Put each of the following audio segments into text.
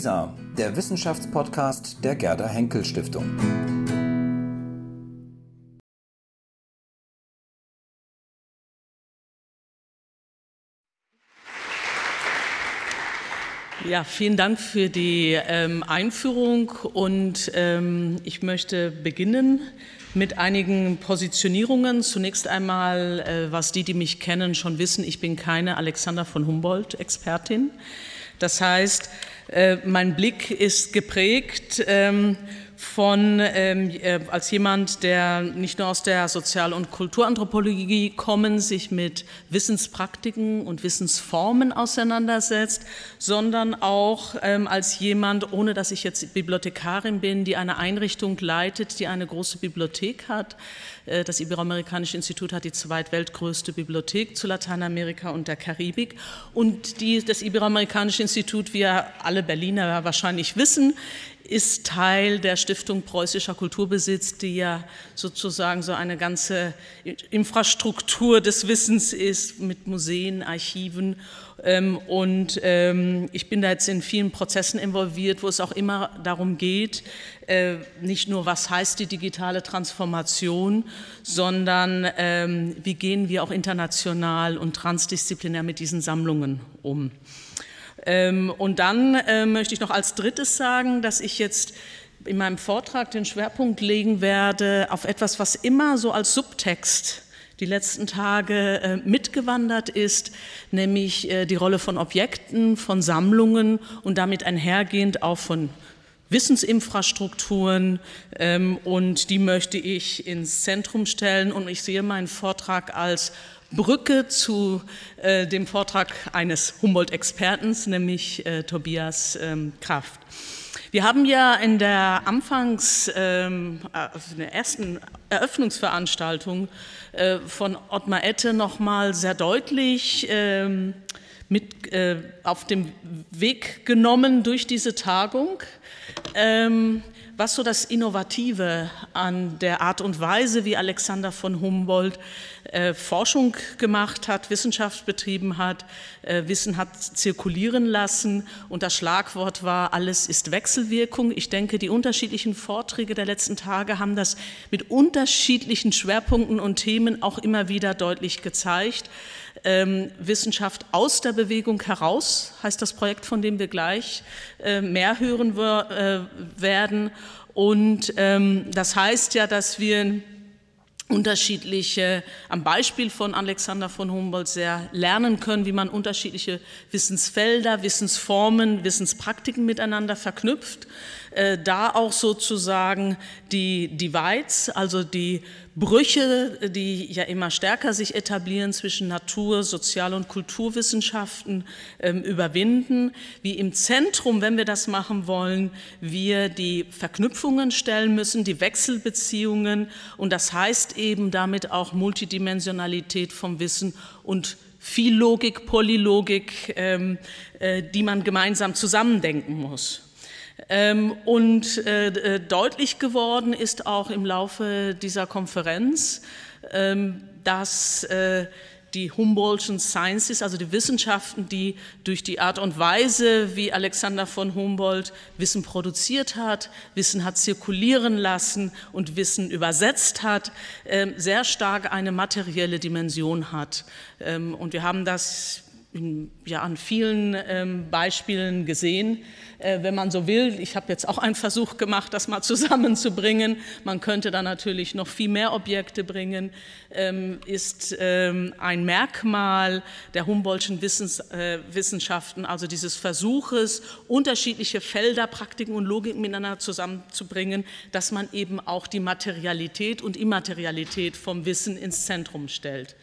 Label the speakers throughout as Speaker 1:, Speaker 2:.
Speaker 1: WISA, der Wissenschaftspodcast der Gerda Henkel Stiftung.
Speaker 2: Ja, vielen Dank für die ähm, Einführung und ähm, ich möchte beginnen mit einigen Positionierungen. Zunächst einmal, äh, was die, die mich kennen, schon wissen, ich bin keine Alexander von Humboldt-Expertin. Das heißt, äh, mein Blick ist geprägt ähm, von, ähm, äh, als jemand, der nicht nur aus der Sozial- und Kulturanthropologie kommen, sich mit Wissenspraktiken und Wissensformen auseinandersetzt, sondern auch ähm, als jemand, ohne dass ich jetzt Bibliothekarin bin, die eine Einrichtung leitet, die eine große Bibliothek hat. Äh, das Iberoamerikanische Institut hat die zweitweltgrößte Bibliothek zu Lateinamerika und der Karibik. Und die, das Iberoamerikanische Institut, wie ja alle Berliner wahrscheinlich wissen, ist Teil der Stiftung Preußischer Kulturbesitz, die ja sozusagen so eine ganze Infrastruktur des Wissens ist mit Museen, Archiven. Ähm, und ähm, ich bin da jetzt in vielen Prozessen involviert, wo es auch immer darum geht, äh, nicht nur, was heißt die digitale Transformation, sondern ähm, wie gehen wir auch international und transdisziplinär mit diesen Sammlungen um. Ähm, und dann äh, möchte ich noch als drittes sagen, dass ich jetzt in meinem Vortrag den Schwerpunkt legen werde auf etwas, was immer so als Subtext die letzten Tage äh, mitgewandert ist, nämlich äh, die Rolle von Objekten, von Sammlungen und damit einhergehend auch von Wissensinfrastrukturen ähm, und die möchte ich ins Zentrum stellen. Und ich sehe meinen Vortrag als Brücke zu äh, dem Vortrag eines Humboldt-Experten, nämlich äh, Tobias ähm, Kraft. Wir haben ja in der Anfangs, ähm, also in der ersten Eröffnungsveranstaltung äh, von Ottmar Ette nochmal sehr deutlich ähm, mit äh, auf dem Weg genommen durch diese Tagung. Ähm, was so das Innovative an der Art und Weise, wie Alexander von Humboldt äh, Forschung gemacht hat, Wissenschaft betrieben hat, äh, Wissen hat zirkulieren lassen und das Schlagwort war, alles ist Wechselwirkung. Ich denke, die unterschiedlichen Vorträge der letzten Tage haben das mit unterschiedlichen Schwerpunkten und Themen auch immer wieder deutlich gezeigt. Ähm, Wissenschaft aus der Bewegung heraus heißt das Projekt, von dem wir gleich äh, mehr hören äh, werden. Und ähm, das heißt ja, dass wir unterschiedliche, am Beispiel von Alexander von Humboldt sehr lernen können, wie man unterschiedliche Wissensfelder, Wissensformen, Wissenspraktiken miteinander verknüpft. Äh, da auch sozusagen die Divides, also die Brüche, die ja immer stärker sich etablieren zwischen Natur, Sozial- und Kulturwissenschaften, ähm, überwinden. Wie im Zentrum, wenn wir das machen wollen, wir die Verknüpfungen stellen müssen, die Wechselbeziehungen und das heißt eben damit auch Multidimensionalität vom Wissen und viel Logik, Polylogik, ähm, äh, die man gemeinsam zusammendenken muss. Ähm, und äh, äh, deutlich geworden ist auch im Laufe dieser Konferenz, ähm, dass äh, die Humboldtschen Sciences, also die Wissenschaften, die durch die Art und Weise, wie Alexander von Humboldt Wissen produziert hat, Wissen hat zirkulieren lassen und Wissen übersetzt hat, ähm, sehr stark eine materielle Dimension hat. Und wir haben das ja, an vielen ähm, Beispielen gesehen, äh, wenn man so will. Ich habe jetzt auch einen Versuch gemacht, das mal zusammenzubringen. Man könnte da natürlich noch viel mehr Objekte bringen. Ähm, ist ähm, ein Merkmal der Humboldtschen Wissens, äh, Wissenschaften, also dieses Versuches, unterschiedliche Felder, Praktiken und Logiken miteinander zusammenzubringen, dass man eben auch die Materialität und Immaterialität vom Wissen ins Zentrum stellt.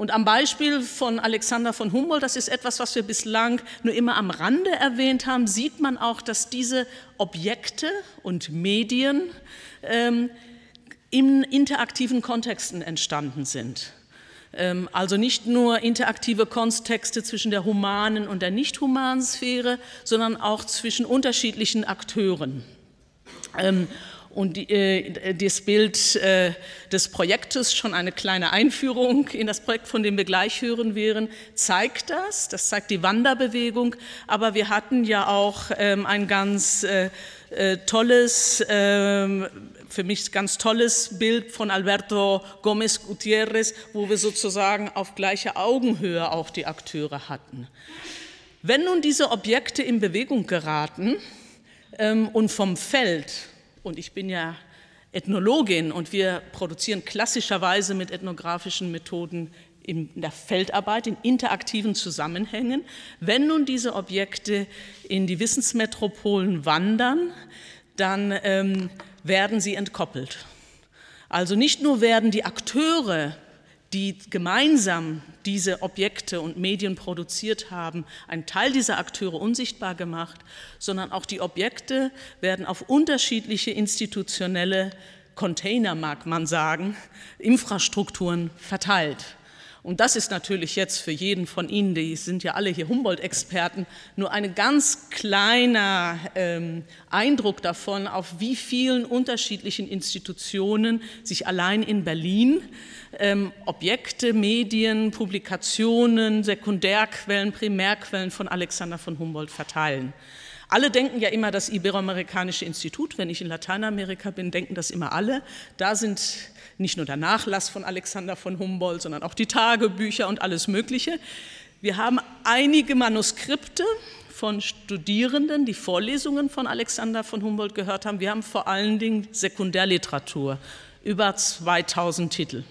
Speaker 2: Und am Beispiel von Alexander von Humboldt, das ist etwas, was wir bislang nur immer am Rande erwähnt haben, sieht man auch, dass diese Objekte und Medien ähm, in interaktiven Kontexten entstanden sind. Ähm, also nicht nur interaktive Kontexte zwischen der humanen und der nicht humanen Sphäre, sondern auch zwischen unterschiedlichen Akteuren. Ähm, und äh, das Bild äh, des Projektes, schon eine kleine Einführung in das Projekt, von dem wir gleich hören werden, zeigt das. Das zeigt die Wanderbewegung. Aber wir hatten ja auch ähm, ein ganz äh, tolles, ähm, für mich ganz tolles Bild von Alberto Gómez Gutiérrez, wo wir sozusagen auf gleicher Augenhöhe auch die Akteure hatten. Wenn nun diese Objekte in Bewegung geraten ähm, und vom Feld, und ich bin ja Ethnologin und wir produzieren klassischerweise mit ethnografischen Methoden in der Feldarbeit, in interaktiven Zusammenhängen, wenn nun diese Objekte in die Wissensmetropolen wandern, dann ähm, werden sie entkoppelt. Also nicht nur werden die Akteure die gemeinsam diese Objekte und Medien produziert haben, einen Teil dieser Akteure unsichtbar gemacht, sondern auch die Objekte werden auf unterschiedliche institutionelle Container, mag man sagen, Infrastrukturen verteilt. Und das ist natürlich jetzt für jeden von Ihnen, die sind ja alle hier Humboldt-Experten, nur ein ganz kleiner ähm, Eindruck davon, auf wie vielen unterschiedlichen Institutionen sich allein in Berlin ähm, Objekte, Medien, Publikationen, Sekundärquellen, Primärquellen von Alexander von Humboldt verteilen. Alle denken ja immer das Iberoamerikanische Institut. Wenn ich in Lateinamerika bin, denken das immer alle. Da sind nicht nur der Nachlass von Alexander von Humboldt, sondern auch die Tagebücher und alles Mögliche. Wir haben einige Manuskripte von Studierenden, die Vorlesungen von Alexander von Humboldt gehört haben. Wir haben vor allen Dingen Sekundärliteratur, über 2000 Titel.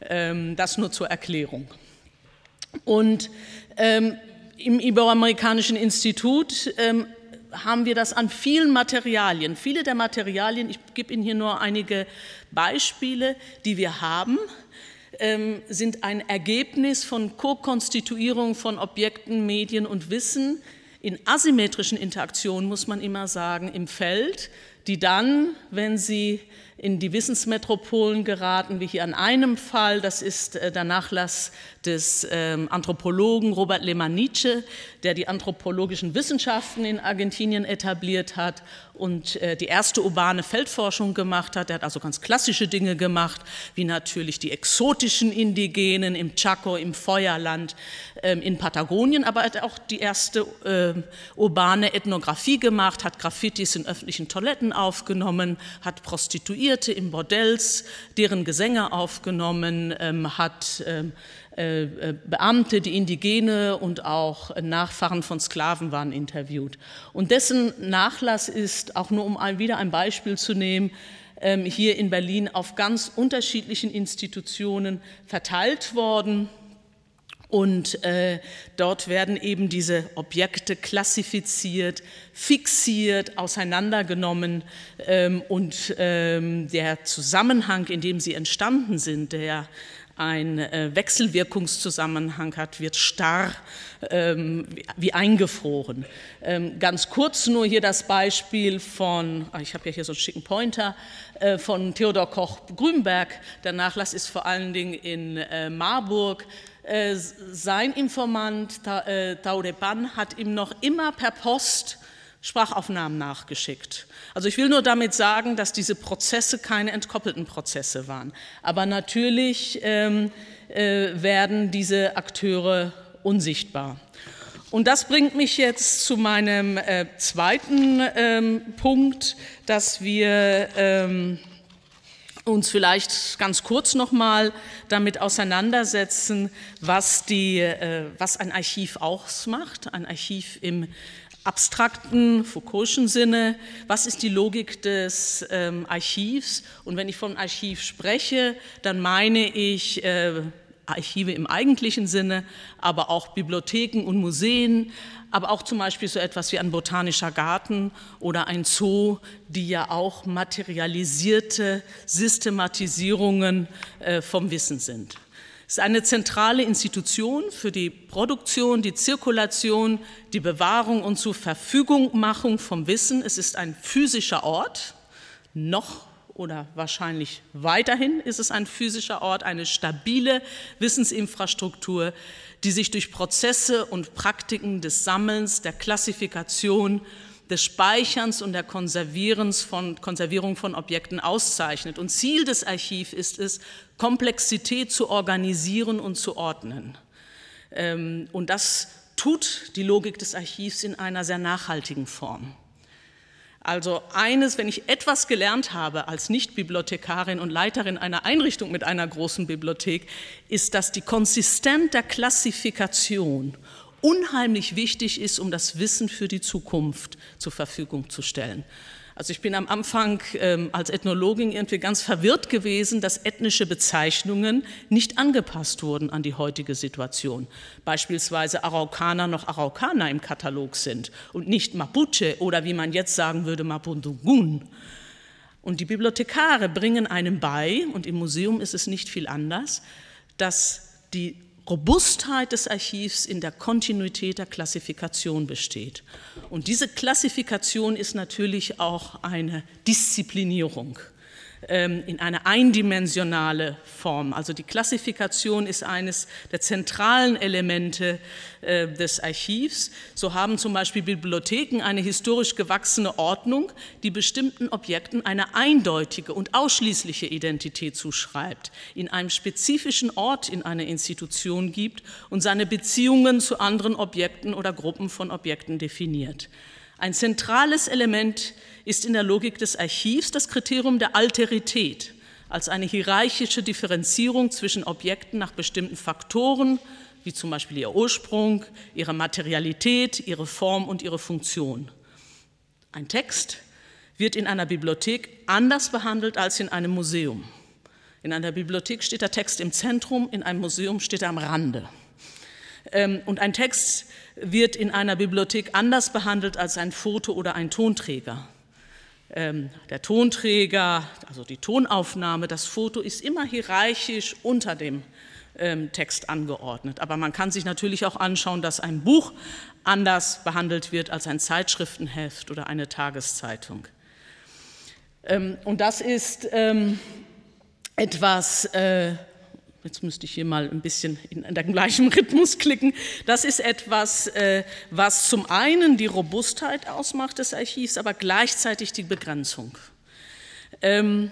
Speaker 2: Ähm, das nur zur Erklärung. Und ähm, im Iberoamerikanischen Institut ähm, haben wir das an vielen Materialien. Viele der Materialien, ich gebe Ihnen hier nur einige Beispiele, die wir haben, ähm, sind ein Ergebnis von Co-Konstituierung von Objekten, Medien und Wissen in asymmetrischen Interaktionen, muss man immer sagen, im Feld, die dann, wenn sie in die Wissensmetropolen geraten, wie hier an einem Fall. Das ist äh, der Nachlass des ähm, Anthropologen Robert Lemanice, der die anthropologischen Wissenschaften in Argentinien etabliert hat und äh, die erste urbane Feldforschung gemacht hat. Er hat also ganz klassische Dinge gemacht, wie natürlich die exotischen Indigenen im Chaco, im Feuerland, ähm, in Patagonien, aber er hat auch die erste äh, urbane Ethnographie gemacht, hat Graffitis in öffentlichen Toiletten aufgenommen, hat Prostituierte in Bordells, deren Gesänge aufgenommen, ähm, hat ähm, äh, äh, Beamte, die Indigene und auch Nachfahren von Sklaven waren interviewt. Und dessen Nachlass ist, auch nur um wieder ein Beispiel zu nehmen, ähm, hier in Berlin auf ganz unterschiedlichen Institutionen verteilt worden. Und äh, dort werden eben diese Objekte klassifiziert, fixiert, auseinandergenommen ähm, und ähm, der Zusammenhang, in dem sie entstanden sind, der ein äh, Wechselwirkungszusammenhang hat, wird starr ähm, wie eingefroren. Ähm, ganz kurz nur hier das Beispiel von, ah, ich habe ja hier so einen schicken Pointer, äh, von Theodor Koch-Grünberg. Der Nachlass ist vor allen Dingen in äh, Marburg. Äh, sein Informant äh, Taurepan hat ihm noch immer per Post Sprachaufnahmen nachgeschickt. Also ich will nur damit sagen, dass diese Prozesse keine entkoppelten Prozesse waren. Aber natürlich ähm, äh, werden diese Akteure unsichtbar. Und das bringt mich jetzt zu meinem äh, zweiten ähm, Punkt, dass wir ähm, uns vielleicht ganz kurz noch mal damit auseinandersetzen, was, die, äh, was ein Archiv ausmacht, ein Archiv im abstrakten Foucault'schen Sinne, was ist die Logik des ähm, Archivs? Und wenn ich von Archiv spreche, dann meine ich äh, Archive im eigentlichen Sinne, aber auch Bibliotheken und Museen, aber auch zum Beispiel so etwas wie ein botanischer Garten oder ein Zoo, die ja auch materialisierte Systematisierungen äh, vom Wissen sind. Es ist eine zentrale Institution für die Produktion, die Zirkulation, die Bewahrung und zur Verfügungmachung vom Wissen. Es ist ein physischer Ort, noch oder wahrscheinlich weiterhin ist es ein physischer Ort, eine stabile Wissensinfrastruktur, die sich durch Prozesse und Praktiken des Sammelns, der Klassifikation, des Speicherns und der Konservierens von, Konservierung von Objekten auszeichnet. Und Ziel des Archivs ist es, Komplexität zu organisieren und zu ordnen. Ähm, und das tut die Logik des Archivs in einer sehr nachhaltigen Form. Also eines, wenn ich etwas gelernt habe als Nicht-Bibliothekarin und Leiterin einer Einrichtung mit einer großen Bibliothek, ist, dass die Konsistenz der Klassifikation unheimlich wichtig ist, um das Wissen für die Zukunft zur Verfügung zu stellen. Also ich bin am Anfang ähm, als Ethnologin irgendwie ganz verwirrt gewesen, dass ethnische Bezeichnungen nicht angepasst wurden an die heutige Situation. Beispielsweise Araukaner noch Araukaner im Katalog sind und nicht Mapuche oder wie man jetzt sagen würde Mapudungun. Und die Bibliothekare bringen einem bei, und im Museum ist es nicht viel anders, dass die Robustheit des Archivs in der Kontinuität der Klassifikation besteht. Und diese Klassifikation ist natürlich auch eine Disziplinierung. Ähm, in eine eindimensionale Form. Also die Klassifikation ist eines der zentralen Elemente äh, des Archivs. So haben zum Beispiel Bibliotheken eine historisch gewachsene Ordnung, die bestimmten Objekten eine eindeutige und ausschließliche Identität zuschreibt, in einem spezifischen Ort in einer Institution gibt und seine Beziehungen zu anderen Objekten oder Gruppen von Objekten definiert. Ein zentrales Element ist in der Logik des Archivs das Kriterium der Alterität als eine hierarchische Differenzierung zwischen Objekten nach bestimmten Faktoren, wie zum Beispiel ihr Ursprung, ihre Materialität, ihre Form und ihre Funktion. Ein Text wird in einer Bibliothek anders behandelt als in einem Museum. In einer Bibliothek steht der Text im Zentrum, in einem Museum steht er am Rande. Ähm, und ein Text wird in einer Bibliothek anders behandelt als ein Foto oder ein Tonträger. Ähm, der Tonträger, also die Tonaufnahme, das Foto ist immer hierarchisch unter dem ähm, Text angeordnet. Aber man kann sich natürlich auch anschauen, dass ein Buch anders behandelt wird als ein Zeitschriftenheft oder eine Tageszeitung. Und das ist etwas, äh, Jetzt müsste ich hier mal ein bisschen in, dem gleichen Rhythmus klicken. Das ist etwas, äh, was zum einen die Robustheit ausmacht des Archivs, aber gleichzeitig die Begrenzung. Ähm,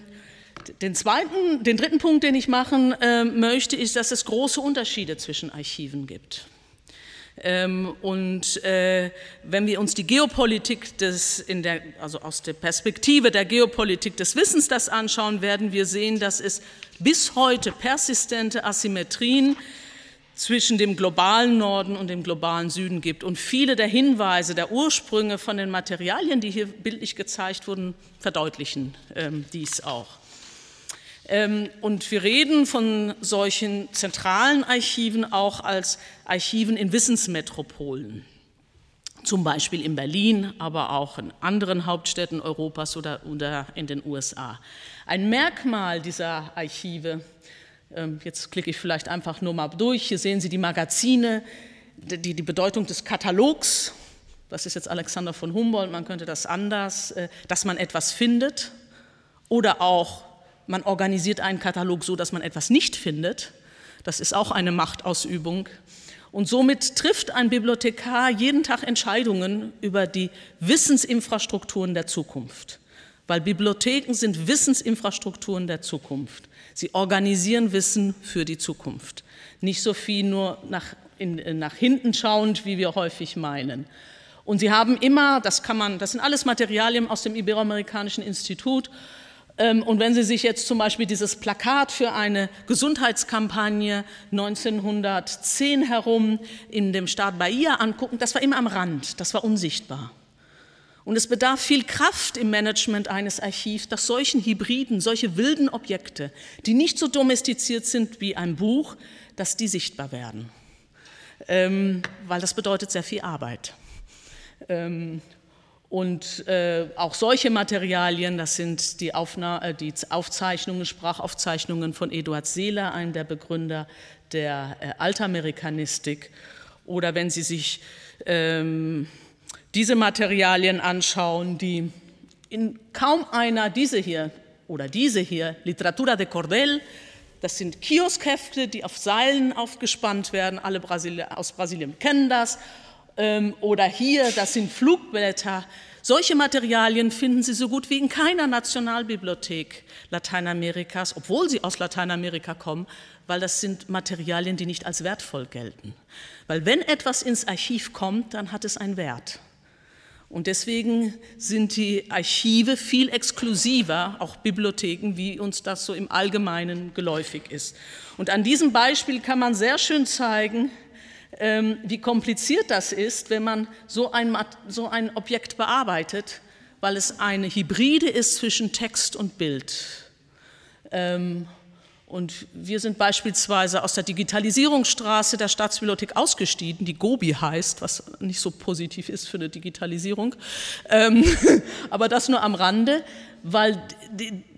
Speaker 2: den, zweiten, den dritten Punkt, den ich machen äh, möchte, ist, dass es große Unterschiede zwischen Archiven gibt. Ähm, und äh, wenn wir uns die Geopolitik des, in der, also aus der Perspektive der Geopolitik des Wissens das anschauen, werden wir sehen, dass es bis heute persistente Asymmetrien zwischen dem globalen Norden und dem globalen Süden gibt. Und viele der Hinweise, der Ursprünge von den Materialien, die hier bildlich gezeigt wurden, verdeutlichen ähm, dies auch. Ähm, und wir reden von solchen zentralen Archiven auch als Archiven in Wissensmetropolen, zum Beispiel in Berlin, aber auch in anderen Hauptstädten Europas oder, in den USA. Ein Merkmal dieser Archive, ähm, jetzt klicke ich vielleicht einfach nur mal durch, hier sehen Sie die Magazine, die, die Bedeutung des Katalogs, das ist jetzt Alexander von Humboldt, man könnte das anders, äh, dass man etwas findet. Oder auch man organisiert einen Katalog so, dass man etwas nicht findet. Das ist auch eine Machtausübung. Und somit trifft ein Bibliothekar jeden Tag Entscheidungen über die Wissensinfrastrukturen der Zukunft. Weil Bibliotheken sind Wissensinfrastrukturen der Zukunft. Sie organisieren Wissen für die Zukunft. Nicht so viel nur nach, in, nach hinten schauend, wie wir häufig meinen. Und sie haben immer, das kann man, das sind alles Materialien aus dem Iberoamerikanischen Institut, und wenn Sie sich jetzt zum Beispiel dieses Plakat für eine Gesundheitskampagne 1910 herum in dem Staat Bahia angucken, das war immer am Rand, das war unsichtbar. Und es bedarf viel Kraft im Management eines Archivs, dass solchen Hybriden, solche wilden Objekte, die nicht so domestiziert sind wie ein Buch, dass die sichtbar werden. Ähm, weil das bedeutet sehr viel Arbeit. Ähm, und äh, auch solche Materialien, das sind die, Aufna äh, die Aufzeichnungen, Sprachaufzeichnungen von Eduard Seeler, einem der Begründer der äh, Altamerikanistik. Oder wenn Sie sich ähm, diese Materialien anschauen, die in kaum einer, diese hier oder diese hier, Literatura de Cordel, das sind Kioskhefte, die auf Seilen aufgespannt werden. Alle Brasili aus Brasilien kennen das ähm, oder hier, das sind Flugblätter, Solche Materialien finden Sie so gut wie in keiner Nationalbibliothek Lateinamerikas, obwohl sie aus Lateinamerika kommen, weil das sind Materialien, die nicht als wertvoll gelten. Weil wenn etwas ins Archiv kommt, dann hat es einen Wert. Und deswegen sind die Archive viel exklusiver, auch Bibliotheken, wie uns das so im Allgemeinen geläufig ist. Und an diesem Beispiel kann man sehr schön zeigen, wie kompliziert das ist, wenn man so ein, so ein Objekt bearbeitet, weil es eine Hybride ist zwischen Text und Bild. Ähm, und wir sind beispielsweise aus der Digitalisierungsstraße der Staatsbibliothek ausgestiegen, die Gobi heißt, was nicht so positiv ist für eine Digitalisierung. Ähm, aber das nur am Rande, weil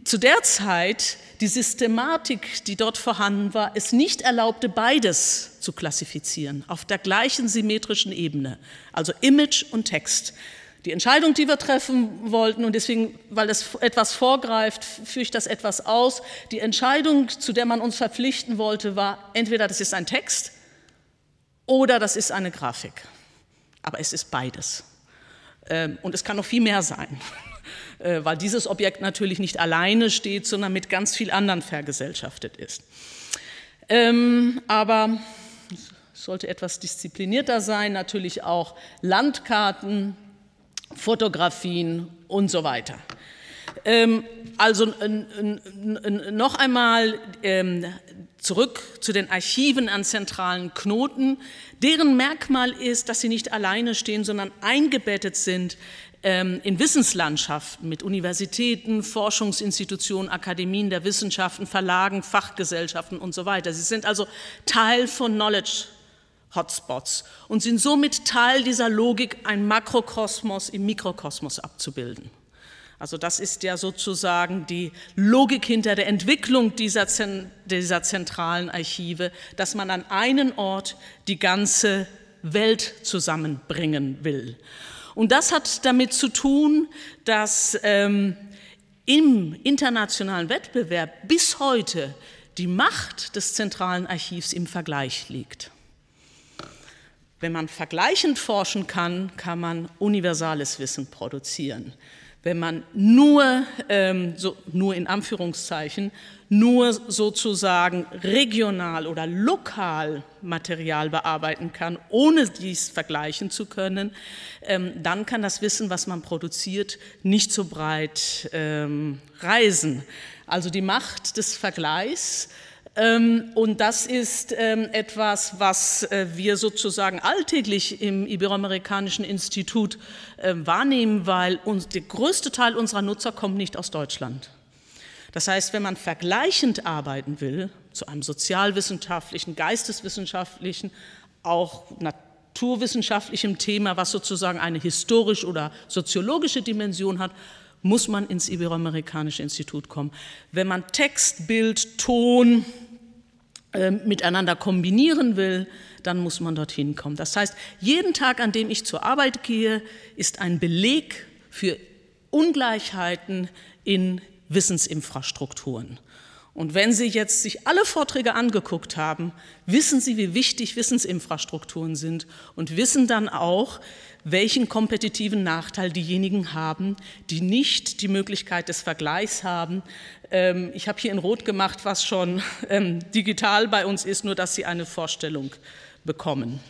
Speaker 2: zu der Zeit die Systematik, die dort vorhanden war, es nicht erlaubte, beides zu klassifizieren auf der gleichen symmetrischen Ebene, also Image und Text. Die Entscheidung, die wir treffen wollten, und deswegen, weil das etwas vorgreift, führe ich das etwas aus. Die Entscheidung, zu der man uns verpflichten wollte, war entweder das ist ein Text oder das ist eine Grafik. Aber es ist beides. Ähm, und es kann noch viel mehr sein, äh, weil dieses Objekt natürlich nicht alleine steht, sondern mit ganz viel anderen vergesellschaftet ist. Ähm, aber sollte etwas disziplinierter sein, natürlich auch Landkarten, Fotografien und so weiter. Ähm, also noch einmal ähm, zurück zu den Archiven an zentralen Knoten. Deren Merkmal ist, dass sie nicht alleine stehen, sondern eingebettet sind in Wissenslandschaften mit Universitäten, Forschungsinstitutionen, Akademien der Wissenschaften, Verlagen, Fachgesellschaften und so weiter. Sie sind also Teil von Knowledge Hotspots und sind somit Teil dieser Logik, ein Makrokosmos im Mikrokosmos abzubilden. Also das ist ja sozusagen die Logik hinter der Entwicklung dieser, dieser zentralen Archive, dass man an einen Ort die ganze Welt zusammenbringen will. Und das hat damit zu tun, dass ähm, im internationalen Wettbewerb bis heute die Macht des zentralen Archivs im Vergleich liegt. Wenn man vergleichend forschen kann, kann man universales Wissen produzieren. Wenn man nur, ähm, so, nur in Anführungszeichen, nur sozusagen regional oder lokal Material bearbeiten kann, ohne dies vergleichen zu können, ähm, dann kann das Wissen, was man produziert, nicht so breit ähm, reisen. Also die Macht des Vergleichs und das ist ähm, etwas, was äh, wir sozusagen alltäglich im Iberoamerikanischen Institut ähm, wahrnehmen, weil der größte Teil unserer Nutzer kommt nicht aus Deutschland. Das heißt, wenn man vergleichend arbeiten will, zu einem sozialwissenschaftlichen, geisteswissenschaftlichen, auch naturwissenschaftlichen Thema, was sozusagen eine historisch oder soziologische Dimension hat, muss man ins Iberoamerikanische Institut kommen. Wenn man Text, Bild, Ton äh, miteinander kombinieren will, dann muss man dorthin kommen. Das heißt, jeden Tag, an dem ich zur Arbeit gehe, ist ein Beleg für Ungleichheiten in Wissensinfrastrukturen. Und wenn Sie jetzt sich alle Vorträge angeguckt haben, wissen Sie, wie wichtig Wissensinfrastrukturen sind und wissen dann auch, welchen kompetitiven Nachteil diejenigen haben, die nicht die Möglichkeit des Vergleichs haben. Ähm, ich habe hier in Rot gemacht, was schon ähm, digital bei uns ist, nur dass Sie eine Vorstellung bekommen.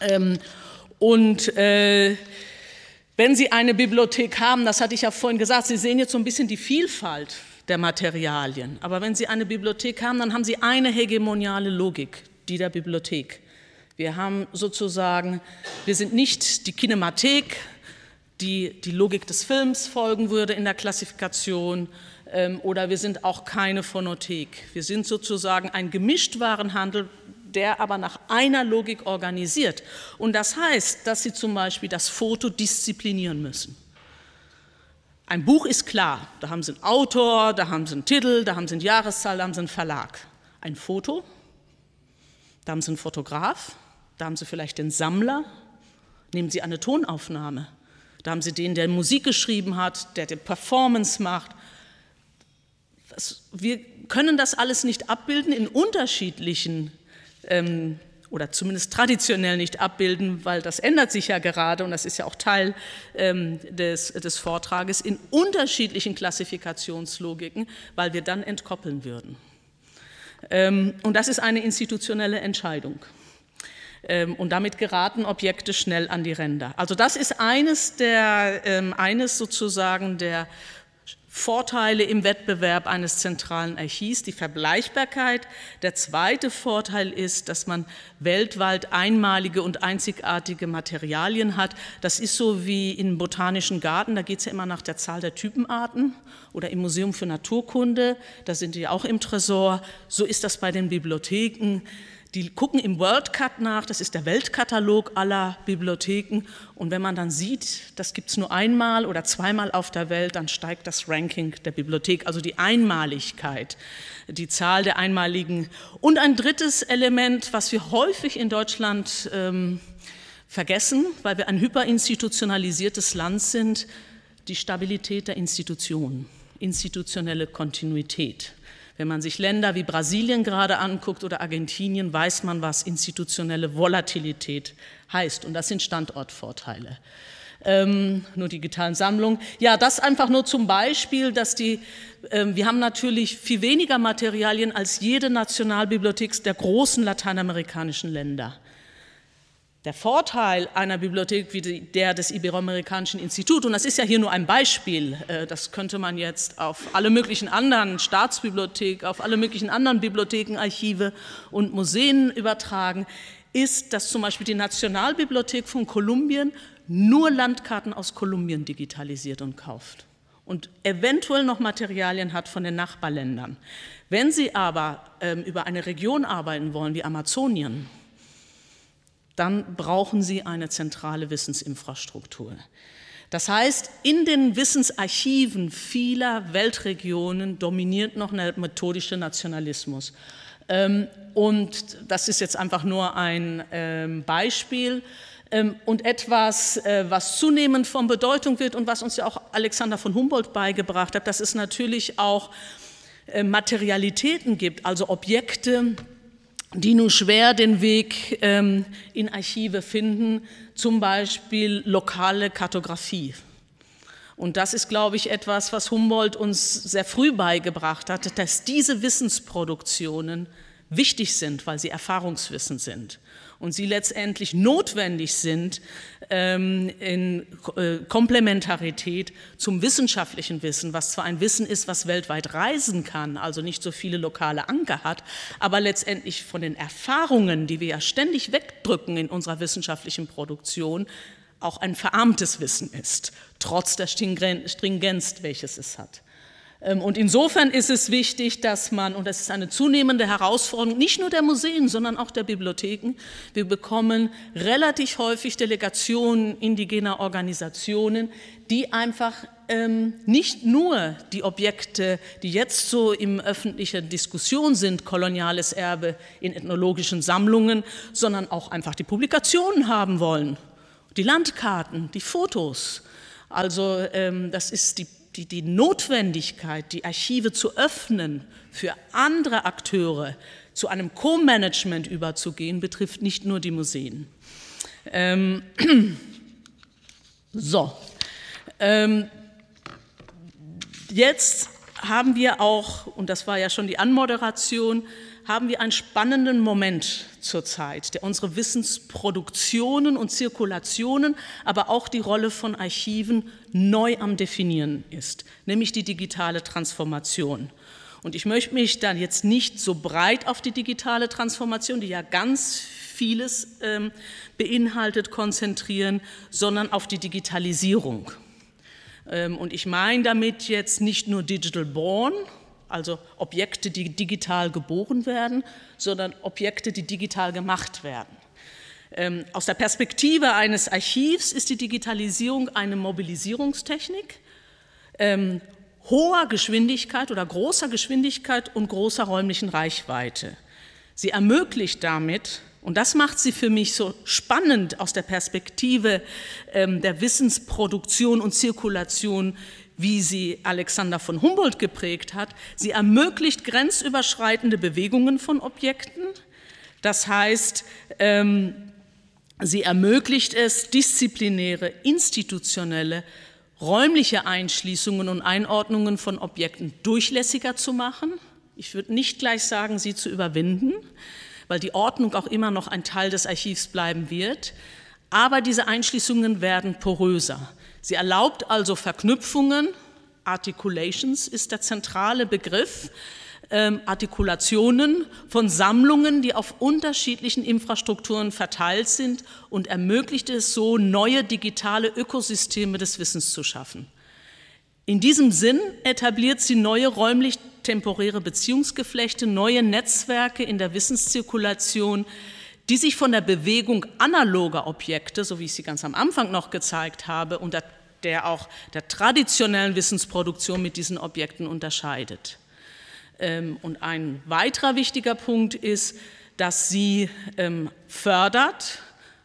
Speaker 2: Ähm, und äh, wenn Sie eine Bibliothek haben, das hatte ich ja vorhin gesagt, Sie sehen jetzt so ein bisschen die Vielfalt der Materialien. Aber wenn Sie eine Bibliothek haben, dann haben Sie eine hegemoniale Logik, die der Bibliothek. Wir haben sozusagen, wir sind nicht die Kinemathek, die die Logik des Films folgen würde in der Klassifikation, ähm, oder wir sind auch keine Phonothek. Wir sind sozusagen ein Gemischtwarenhandel, der aber nach einer Logik organisiert. Und das heißt, dass Sie zum Beispiel das Foto disziplinieren müssen. Ein Buch ist klar, da haben Sie einen Autor, da haben Sie einen Titel, da haben Sie eine Jahreszahl, da haben Sie einen Verlag. Ein Foto, da haben Sie einen Fotograf, da haben Sie vielleicht den Sammler. Nehmen Sie eine Tonaufnahme. Da haben Sie den, der Musik geschrieben hat, der die Performance macht. Wir können das alles nicht abbilden in unterschiedlichen ähm, oder zumindest traditionell nicht abbilden, weil das ändert sich ja gerade und das ist ja auch Teil ähm, des, des Vortrages, in unterschiedlichen Klassifikationslogiken, weil wir dann entkoppeln würden. Ähm, und das ist eine institutionelle Entscheidung. Ähm, und damit geraten Objekte schnell an die Ränder. Also das ist eines, der, ähm, eines sozusagen der Vorteile im Wettbewerb eines zentralen Archivs, die Vergleichbarkeit. Der zweite Vorteil ist, dass man weltweit einmalige und einzigartige Materialien hat. Das ist so wie im Botanischen Garten, da geht es ja immer nach der Zahl der Typenarten oder im Museum für Naturkunde, da sind die auch im Tresor. So ist das bei den Bibliotheken. Die gucken im World Cut nach, das ist der Weltkatalog aller Bibliotheken. Und wenn man dann sieht, das gibt es nur einmal oder zweimal auf der Welt, dann steigt das Ranking der Bibliothek, also die Einmaligkeit, die Zahl der einmaligen. Und ein drittes Element, was wir häufig in Deutschland ähm, vergessen, weil wir ein hyperinstitutionalisiertes Land sind, die Stabilität der Institutionen, institutionelle Kontinuität. Wenn man sich Länder wie Brasilien gerade anguckt oder Argentinien, weiß man, was institutionelle Volatilität heißt. Und das sind Standortvorteile. Ähm, nur digitalen Sammlungen. Ja, das einfach nur zum Beispiel, dass die, ähm, wir haben natürlich viel weniger Materialien als jede Nationalbibliothek der großen lateinamerikanischen Länder. Der Vorteil einer Bibliothek wie der des Iberoamerikanischen Instituts, und das ist ja hier nur ein Beispiel, äh, das könnte man jetzt auf alle möglichen anderen Staatsbibliotheken, auf alle möglichen anderen Bibliotheken, Archive und Museen übertragen, ist, dass zum Beispiel die Nationalbibliothek von Kolumbien nur Landkarten aus Kolumbien digitalisiert und kauft und eventuell noch Materialien hat von den Nachbarländern. Wenn Sie aber ähm, über eine Region arbeiten wollen wie Amazonien, dann brauchen Sie eine zentrale Wissensinfrastruktur. Das heißt, in den Wissensarchiven vieler Weltregionen dominiert noch ein methodischer Nationalismus. Ähm, und das ist jetzt einfach nur ein ähm, Beispiel ähm, und etwas, äh, was zunehmend von Bedeutung wird und was uns ja auch Alexander von Humboldt beigebracht hat, dass es natürlich auch äh, Materialitäten gibt, also Objekte, die nur schwer den Weg ähm, in Archive finden, zum Beispiel lokale Kartografie. Und das ist, glaube ich, etwas, was Humboldt uns sehr früh beigebracht hat, dass diese Wissensproduktionen wichtig sind, weil sie Erfahrungswissen sind und sie letztendlich notwendig sind ähm, in äh, Komplementarität zum wissenschaftlichen Wissen, was zwar ein Wissen ist, was weltweit reisen kann, also nicht so viele lokale Anker hat, aber letztendlich von den Erfahrungen, die wir ja ständig wegdrücken in unserer wissenschaftlichen Produktion, auch ein verarmtes Wissen ist, trotz der Stringenz, welches es hat. Ähm, und insofern ist es wichtig, dass man, und das ist eine zunehmende Herausforderung, nicht nur der Museen, sondern auch der Bibliotheken, wir bekommen relativ häufig Delegationen indigener Organisationen, die einfach ähm, nicht nur die Objekte, die jetzt so im öffentlichen Diskussion sind, koloniales Erbe in ethnologischen Sammlungen, sondern auch einfach die Publikationen haben wollen, die Landkarten, die Fotos. Also ähm, das ist die die, die Notwendigkeit, die Archive zu öffnen für andere Akteure, zu einem Co-Management überzugehen, betrifft nicht nur die Museen. Ähm, so, ähm, jetzt haben wir auch, und das war ja schon die Anmoderation, haben wir einen spannenden Moment zurzeit, der unsere Wissensproduktionen und Zirkulationen, aber auch die Rolle von Archiven neu am Definieren ist, nämlich die digitale Transformation. Und ich möchte mich dann jetzt nicht so breit auf die digitale Transformation, die ja ganz vieles ähm, beinhaltet, konzentrieren, sondern auf die Digitalisierung. Ähm, und ich meine damit jetzt nicht nur Digital Born, also Objekte, die digital geboren werden, sondern Objekte, die digital gemacht werden. Ähm, aus der Perspektive eines Archivs ist die Digitalisierung eine Mobilisierungstechnik ähm, hoher Geschwindigkeit oder großer Geschwindigkeit und großer räumlichen Reichweite. Sie ermöglicht damit, und das macht sie für mich so spannend aus der Perspektive ähm, der Wissensproduktion und Zirkulation, wie sie Alexander von Humboldt geprägt hat. Sie ermöglicht grenzüberschreitende Bewegungen von Objekten, Das heißt, ähm, sie ermöglicht es, disziplinäre, institutionelle, räumliche Einschließungen und Einordnungen von Objekten durchlässiger zu machen. Ich würde nicht gleich sagen, sie zu überwinden, weil die Ordnung auch immer noch ein Teil des Archivs bleiben wird. Aber diese Einschließungen werden poröser. Sie erlaubt also Verknüpfungen, Articulations ist der zentrale Begriff, ähm, Artikulationen von Sammlungen, die auf unterschiedlichen Infrastrukturen verteilt sind und ermöglicht es so, neue digitale Ökosysteme des Wissens zu schaffen. In diesem Sinn etabliert sie neue räumlich temporäre Beziehungsgeflechte, neue Netzwerke in der Wissenszirkulation, die sich von der Bewegung analoger Objekte, so wie ich sie ganz am Anfang noch gezeigt habe, und der, der auch der traditionellen Wissensproduktion mit diesen Objekten unterscheidet. Ähm, und ein weiterer wichtiger Punkt ist, dass sie ähm, fördert,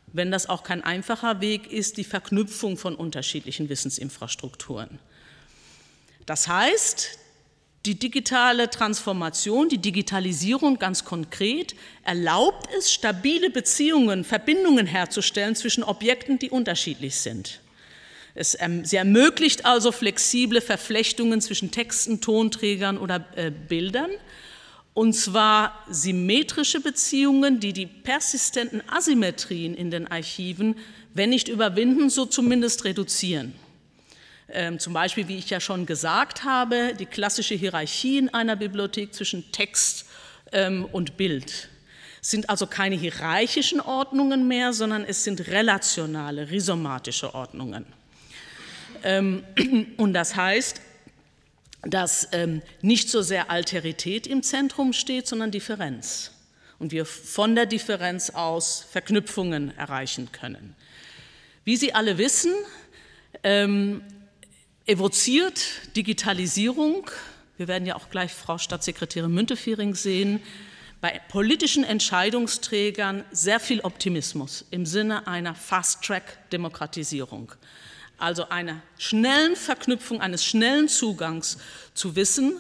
Speaker 2: wenn das auch kein einfacher Weg ist, die Verknüpfung von unterschiedlichen Wissensinfrastrukturen. Das heißt, die digitale Transformation, die Digitalisierung ganz konkret erlaubt es, stabile Beziehungen, Verbindungen herzustellen zwischen Objekten, die unterschiedlich sind. Es, sie ermöglicht also flexible Verflechtungen zwischen Texten, Tonträgern oder äh, Bildern, und zwar symmetrische Beziehungen, die die persistenten Asymmetrien in den Archiven, wenn nicht überwinden, so zumindest reduzieren. Ähm, zum Beispiel, wie ich ja schon gesagt habe, die klassische Hierarchie in einer Bibliothek zwischen Text ähm, und Bild sind also keine hierarchischen Ordnungen mehr, sondern es sind relationale, rhizomatische Ordnungen. Ähm, und das heißt, dass nicht so sehr Alterität im Zentrum steht, sondern Differenz. Und wir von der Differenz aus Verknüpfungen erreichen können. Wie Sie alle wissen, evoziert Digitalisierung, wir werden ja auch gleich Frau Staatssekretärin Müntefering sehen, bei politischen Entscheidungsträgern sehr viel Optimismus im Sinne einer Fast-Track-Demokratisierung, also einer schnellen Verknüpfung, eines schnellen Zugangs zu Wissen,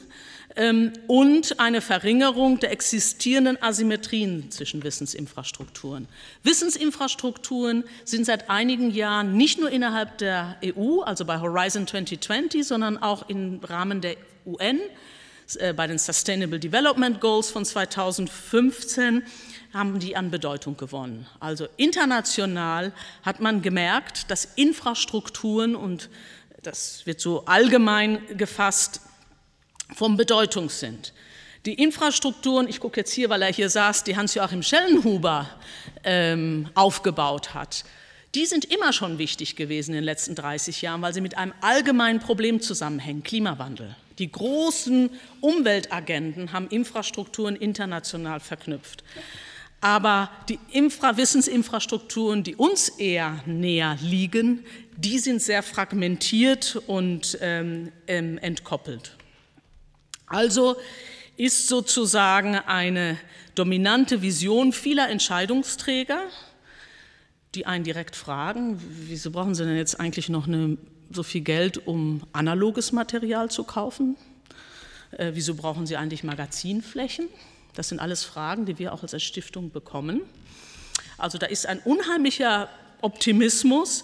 Speaker 2: und eine Verringerung der existierenden Asymmetrien zwischen Wissensinfrastrukturen. Wissensinfrastrukturen sind seit einigen Jahren nicht nur innerhalb der EU, also bei Horizon 2020, sondern auch im Rahmen der UN, äh, bei den Sustainable Development Goals von 2015 haben die an Bedeutung gewonnen. Also international hat man gemerkt, dass Infrastrukturen und das wird so allgemein gefasst, von Bedeutung sind. Die Infrastrukturen, ich gucke jetzt hier, weil er hier saß, die Hans-Joachim Schellenhuber ähm, aufgebaut hat, die sind immer schon wichtig gewesen in den letzten 30 Jahren, weil sie mit einem allgemeinen Problem zusammenhängen, Klimawandel. Die großen Umweltagenten haben Infrastrukturen international verknüpft. Aber die Infra Wissensinfrastrukturen, die uns eher näher liegen, die sind sehr fragmentiert und ähm, ähm entkoppelt. Also ist sozusagen eine dominante Vision vieler Entscheidungsträger, die einen direkt fragen, wieso brauchen Sie denn jetzt eigentlich noch eine, so viel Geld, um analoges Material zu kaufen? Äh, wieso brauchen Sie eigentlich Magazinflächen? Das sind alles Fragen, die wir auch als Stiftung bekommen. Also da ist ein unheimlicher Optimismus,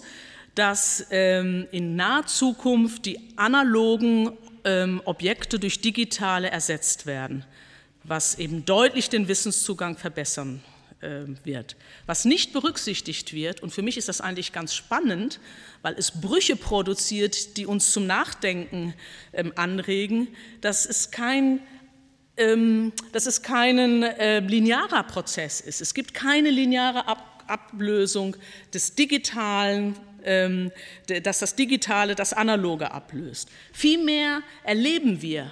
Speaker 2: dass ähm, in naher Zukunft die analogen ähm, Objekte durch digitale ersetzt werden, was eben deutlich den Wissenszugang verbessern äh, wird. Was nicht berücksichtigt wird, und für mich ist das eigentlich ganz spannend, weil es Brüche produziert, die uns zum Nachdenken ähm, anregen, dass es kein dass es kein äh, linearer Prozess ist. Es gibt keine lineare Ab Ablösung des Digitalen ähm, dass das Digitale das Analoge ablöst. Vielmehr erleben wir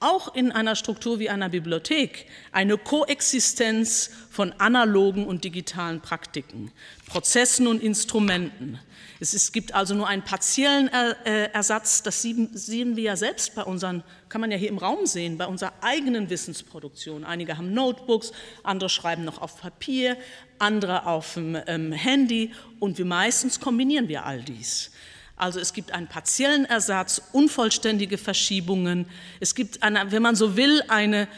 Speaker 2: auch in einer Struktur wie einer Bibliothek eine Koexistenz von analogen und digitalen Praktiken, Prozessen und Instrumenten. Es, ist, gibt also nur einen partiellen äh, Ersatz, das sehen wir ja selbst bei unseren, kann man ja hier im Raum sehen, bei unserer eigenen Wissensproduktion. Einige haben Notebooks, andere schreiben noch auf Papier, andere auf dem ähm, Handy und wir meistens kombinieren wir all dies. Also es gibt einen partiellen Ersatz, unvollständige Verschiebungen. Es gibt, eine, wenn man so will, eine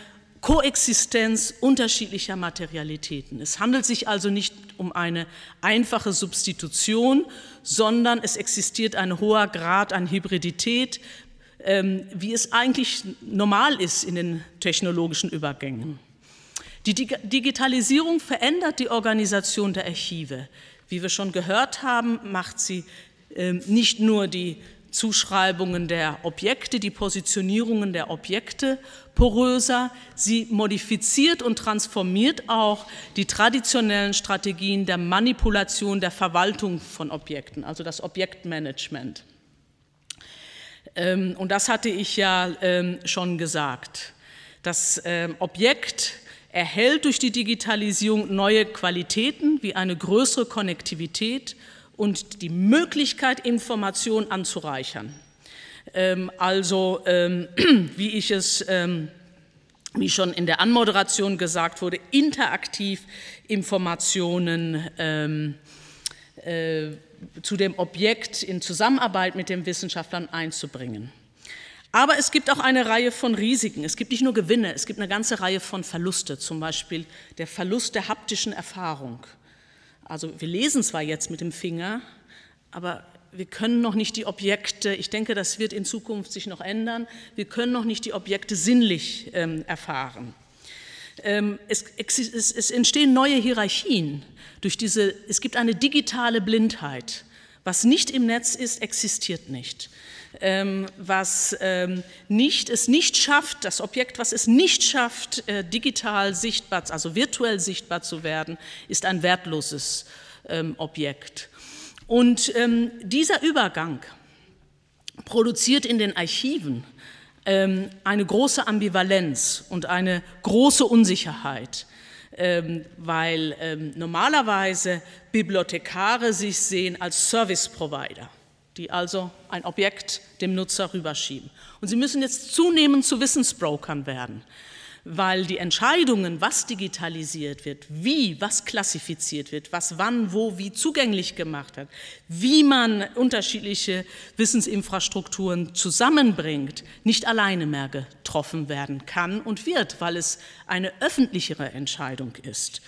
Speaker 2: Koexistenz unterschiedlicher Materialitäten. Es handelt sich also nicht um eine einfache Substitution, sondern es existiert ein hoher Grad an Hybridität, ähm, wie es eigentlich normal ist in den technologischen Übergängen. Die Digitalisierung verändert die Organisation der Archive. Wie wir schon gehört haben, macht sie ähm, nicht nur die Zuschreibungen der Objekte, die Positionierungen der Objekte poröser. Sie modifiziert und transformiert auch die traditionellen Strategien der Manipulation, der Verwaltung von Objekten, also das Objektmanagement. Ähm, und das hatte ich ja ähm, schon gesagt. Das Objekt erhält durch die Digitalisierung neue Qualitäten wie eine größere Konnektivität und die Möglichkeit, Informationen anzureichern. Ähm, also, ähm, wie ich es, ähm, wie schon in der Anmoderation gesagt wurde, interaktiv Informationen äh, zu dem Objekt in Zusammenarbeit mit den Wissenschaftlern einzubringen. Aber es gibt auch eine Reihe von Risiken. Es gibt nicht nur Gewinne, es gibt eine ganze Reihe von Verluste, zum Beispiel der Verlust der haptischen Erfahrung. Also wir lesen zwar jetzt mit dem Finger, aber wir können noch nicht die Objekte, ich denke, das wird in Zukunft sich noch ändern, wir können noch nicht die Objekte sinnlich ähm, erfahren. Ähm, es, es, es, entstehen neue Hierarchien durch diese, es gibt eine digitale Blindheit. Was nicht im Netz ist, existiert nicht. Ähm, was ähm, nicht, es nicht schafft, das Objekt, was es nicht schafft, äh, digital sichtbar, also virtuell sichtbar zu werden, ist ein wertloses ähm, Objekt. Und dieser Übergang produziert in den Archiven eine große Ambivalenz und eine große Unsicherheit weil normalerweise Bibliothekare sich sehen als Service Provider die also ein Objekt dem Nutzer rüberschieben. Und sie müssen jetzt zunehmend zu Wissensbrokern werden, weil die Entscheidungen, was digitalisiert wird, wie, was klassifiziert wird, was wann, wo, wie zugänglich gemacht wird, wie man unterschiedliche Wissensinfrastrukturen zusammenbringt, nicht alleine mehr getroffen werden kann und wird, weil es eine öffentlichere Entscheidung ist.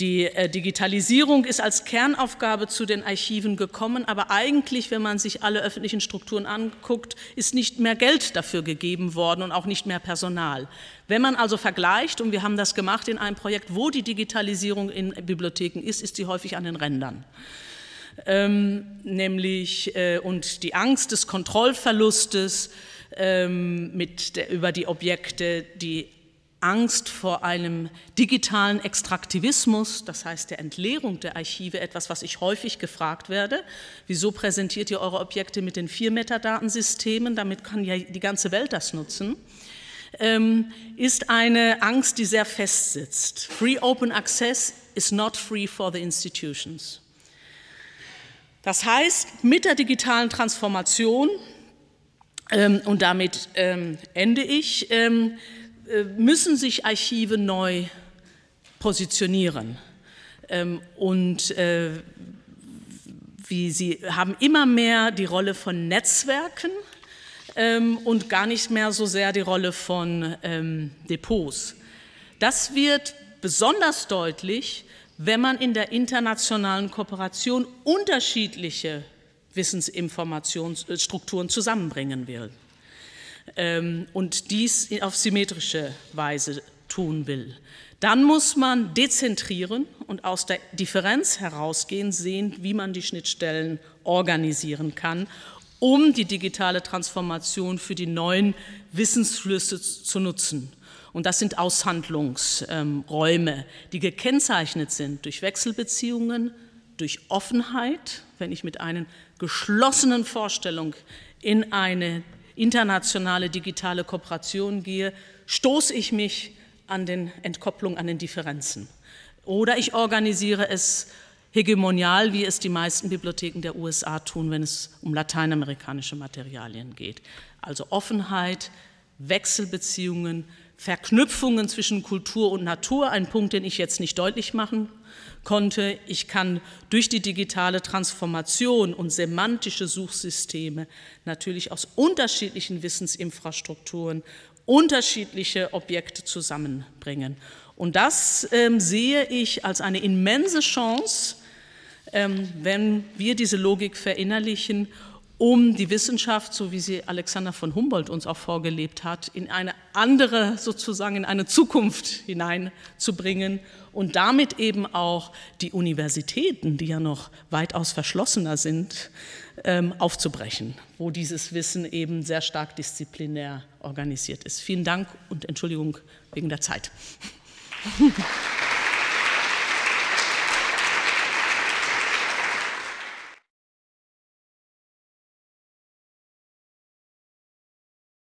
Speaker 2: Die äh, Digitalisierung ist als Kernaufgabe zu den Archiven gekommen, aber eigentlich, wenn man sich alle öffentlichen Strukturen anguckt, ist nicht mehr Geld dafür gegeben worden und auch nicht mehr Personal. Wenn man also vergleicht, und wir haben das gemacht in einem Projekt, wo die Digitalisierung in Bibliotheken ist, ist sie häufig an den Rändern. Ähm, nämlich äh, und die Angst des Kontrollverlustes ähm, mit der, über die Objekte, die Angst vor einem digitalen Extraktivismus, das heißt der Entleerung der Archive, etwas, was ich häufig gefragt werde. Wieso präsentiert ihr eure Objekte mit den vier Metadatensystemen? Damit kann ja die ganze Welt das nutzen. Ähm, ist eine Angst, die sehr fest sitzt. Free Open Access is not free for the institutions. Das heißt, mit der digitalen Transformation, ähm, und damit ähm, ende ich, müssen sich Archive neu positionieren. Ähm, und äh, wie sie haben immer mehr die Rolle von Netzwerken ähm, und gar nicht mehr so sehr die Rolle von ähm, Depots. Das wird besonders deutlich, wenn man in der internationalen Kooperation unterschiedliche Wissensinformationsstrukturen zusammenbringen will und dies auf symmetrische Weise tun will. Dann muss man dezentrieren und aus der Differenz herausgehen, sehen, wie man die Schnittstellen organisieren kann, um die digitale Transformation für die neuen Wissensflüsse zu nutzen. Und das sind Aushandlungsräume, die gekennzeichnet sind durch Wechselbeziehungen, durch Offenheit, wenn ich mit einer geschlossenen Vorstellung in eine internationale digitale Kooperation gehe, stoße ich mich an den Entkopplung, an den Differenzen. Oder ich organisiere es hegemonial, wie es die meisten Bibliotheken der USA tun, wenn es um lateinamerikanische Materialien geht. Also Offenheit, Wechselbeziehungen, Verknüpfungen zwischen Kultur und Natur, ein Punkt, den ich jetzt nicht deutlich machen konnte. Ich kann durch die digitale Transformation und semantische Suchsysteme natürlich aus unterschiedlichen Wissensinfrastrukturen unterschiedliche Objekte zusammenbringen. Und das ähm, sehe ich als eine immense Chance, ähm, wenn wir diese Logik verinnerlichen, um die Wissenschaft, so wie sie Alexander von Humboldt uns auch vorgelebt hat, in eine andere, sozusagen in eine Zukunft hineinzubringen und damit eben auch die Universitäten, die ja noch weitaus verschlossener sind, ähm, aufzubrechen, wo dieses Wissen eben sehr stark disziplinär organisiert ist. Vielen Dank und Entschuldigung wegen der Zeit.